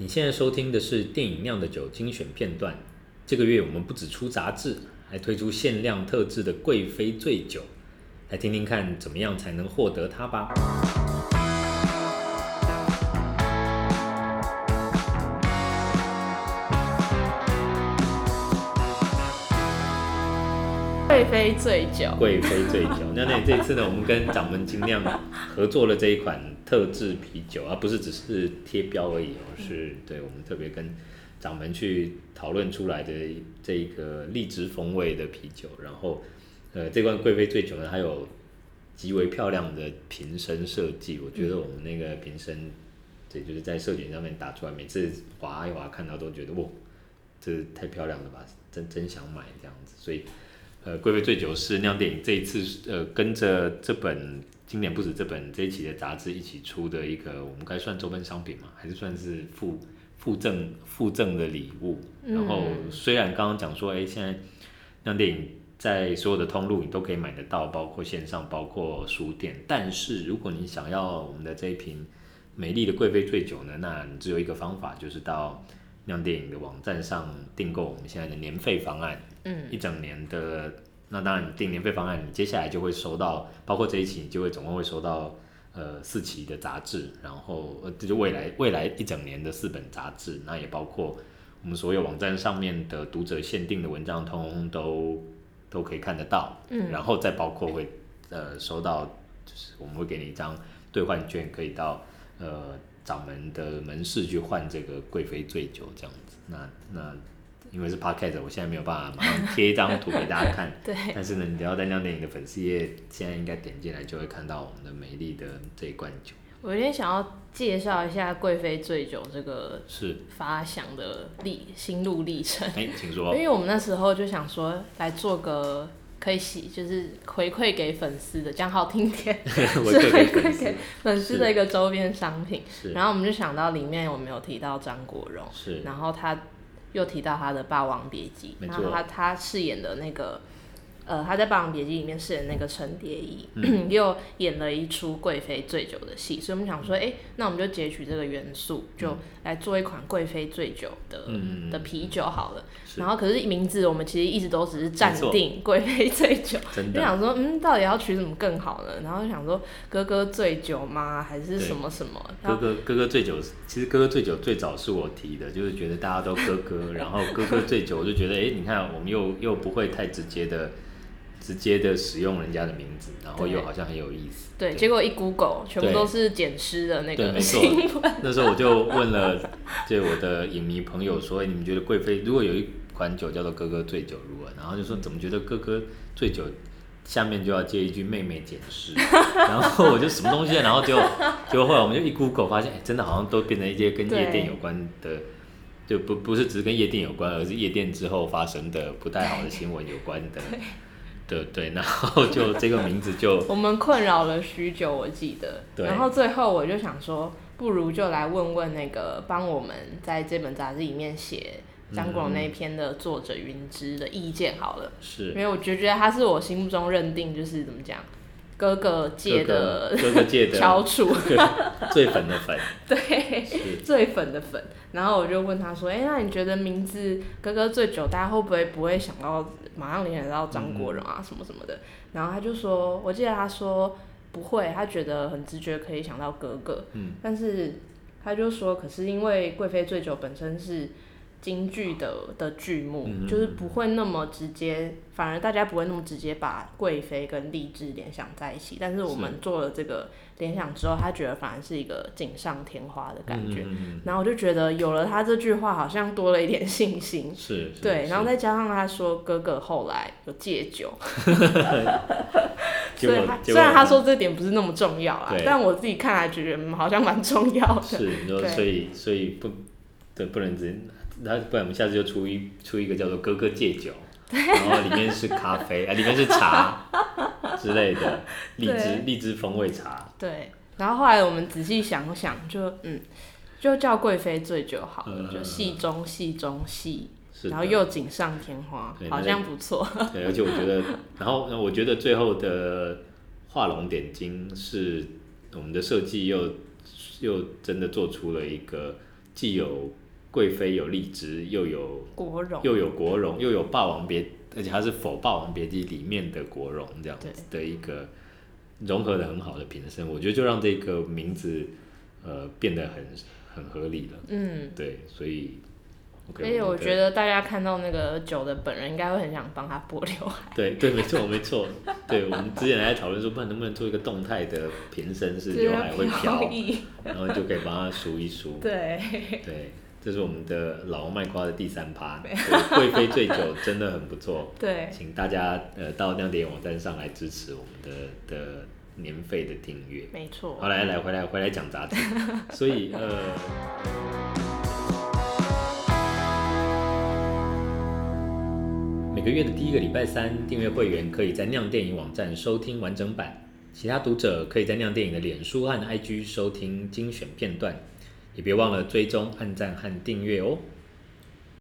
你现在收听的是电影酿的酒精选片段。这个月我们不止出杂志，还推出限量特制的贵妃醉酒，来听听看怎么样才能获得它吧。贵妃醉酒，贵妃醉酒。那 那这次呢，我们跟掌门精酿合作了这一款特制啤酒，而不是只是贴标而已，而是对我们特别跟掌门去讨论出来的这一个荔枝风味的啤酒。然后，呃，这罐贵妃醉酒呢，还有极为漂亮的瓶身设计。我觉得我们那个瓶身，对就是在社群上面打出来，每次滑一滑看到都觉得哇，这太漂亮了吧，真真想买这样子，所以。呃，贵妃醉酒是酿电影这一次呃跟着这本今年不止这本这一期的杂志一起出的一个，我们该算周边商品吗？还是算是附附赠附赠的礼物？然后虽然刚刚讲说，哎，现在酿电影在所有的通路你都可以买得到，包括线上，包括书店。但是如果你想要我们的这一瓶美丽的贵妃醉酒呢，那你只有一个方法，就是到酿电影的网站上订购我们现在的年费方案。嗯，一整年的，那当然订年费方案，你接下来就会收到，包括这一期，你就会总共会收到，呃，四期的杂志，然后呃，这就未来未来一整年的四本杂志，那也包括我们所有网站上面的读者限定的文章，通通都都可以看得到。嗯，然后再包括会呃收到，就是我们会给你一张兑换券，可以到呃掌门的门市去换这个贵妃醉酒这样子。那那。因为是 podcast，我现在没有办法马上贴一张图给大家看。对。但是呢，你只要在酿电影的粉丝页，现在应该点进来就会看到我们的美丽的这一罐酒。我有点想要介绍一下贵妃醉酒这个是发想的历心路历程。哎，请说。因为我们那时候就想说来做个可以洗，就是回馈给粉丝的，讲好听点，是回馈给粉丝的一个周边商品。然后我们就想到里面我们有提到张国荣，是。然后他。又提到他的《霸王别姬》，然后他他饰演的那个。呃，他在《霸王别姬》里面饰演那个陈蝶衣，嗯、又演了一出贵妃醉酒的戏，所以我们想说，哎、欸，那我们就截取这个元素，就来做一款贵妃醉酒的、嗯、的啤酒好了。然后，可是名字我们其实一直都只是暂定贵妃醉酒，就想说，嗯，到底要取什么更好呢？然后就想说，哥哥醉酒吗？还是什么什么？哥哥哥哥醉酒，其实哥哥醉酒最早是我提的，就是觉得大家都哥哥，然后哥哥醉酒，我就觉得，哎、欸，你看，我们又又不会太直接的。直接的使用人家的名字，然后又好像很有意思。对，对，结果一 Google 全部都是捡尸的那个新闻。那时候我就问了，就我的影迷朋友说：“你们觉得贵妃如果有一款酒叫做哥哥醉酒如何？”然后就说：“怎么觉得哥哥醉酒下面就要接一句妹妹捡尸？” 然后我就什么东西？然后就就后来我们就一 Google 发现，哎，真的好像都变成一些跟夜店有关的，就不不是只是跟夜店有关，而是夜店之后发生的不太好的新闻有关的。对对，然后就这个名字就 我们困扰了许久，我记得。对。然后最后我就想说，不如就来问问那个帮我们在这本杂志里面写张国荣那一篇的作者云芝的意见好了。是。因为我就觉得他是我心目中认定就是怎么讲，哥哥界的哥哥界的 翘楚，最粉的粉。对。最粉的粉。然后我就问他说：“哎，那你觉得名字哥哥醉酒，大家会不会不会想到？”马上联想到张国荣啊什么什么的，嗯、然后他就说，我记得他说不会，他觉得很直觉可以想到哥哥，嗯，但是他就说，可是因为贵妃醉酒本身是。京剧的的剧目，嗯、就是不会那么直接，反而大家不会那么直接把贵妃跟励志联想在一起。但是我们做了这个联想之后，他觉得反而是一个锦上添花的感觉。嗯、然后我就觉得有了他这句话，好像多了一点信心。是，是对。然后再加上他说哥哥后来有戒酒，所以他虽然他说这点不是那么重要啊，但我自己看来觉得好像蛮重要的。是，对所以所以不，对，不能直接。那不然我们下次就出一出一个叫做“哥哥戒酒”，然后里面是咖啡，啊，里面是茶之类的，荔枝荔枝风味茶。对，然后后来我们仔细想想就，嗯，就叫贵妃醉酒好了，呃、就戏中戏中戏，然后又锦上添花，好像不错。对，而且我觉得，然后我觉得最后的画龙点睛是我们的设计又又真的做出了一个。既有贵妃有荔枝，又有国荣，又有国荣，又有霸王别，而且它是否霸王别姬里面的国荣这样子的一个融合的很好的瓶身，我觉得就让这个名字呃变得很很合理了。嗯，对，所以。而且我觉得大家看到那个酒的本人，应该会很想帮他拨刘海。对对，没错没错。对，我们之前还在讨论说，不然能不能做一个动态的瓶身，是刘海会飘，然后就可以帮他梳一梳。对对，这是我们的老王卖瓜的第三趴。贵妃醉酒真的很不错。对，请大家呃到亮电影网站上来支持我们的的年费的订阅。没错。好，来来回来回来讲杂志。所以呃。每个月的第一个礼拜三，订阅会员可以在酿电影网站收听完整版，其他读者可以在酿电影的脸书和 IG 收听精选片段，也别忘了追踪、按赞和订阅哦。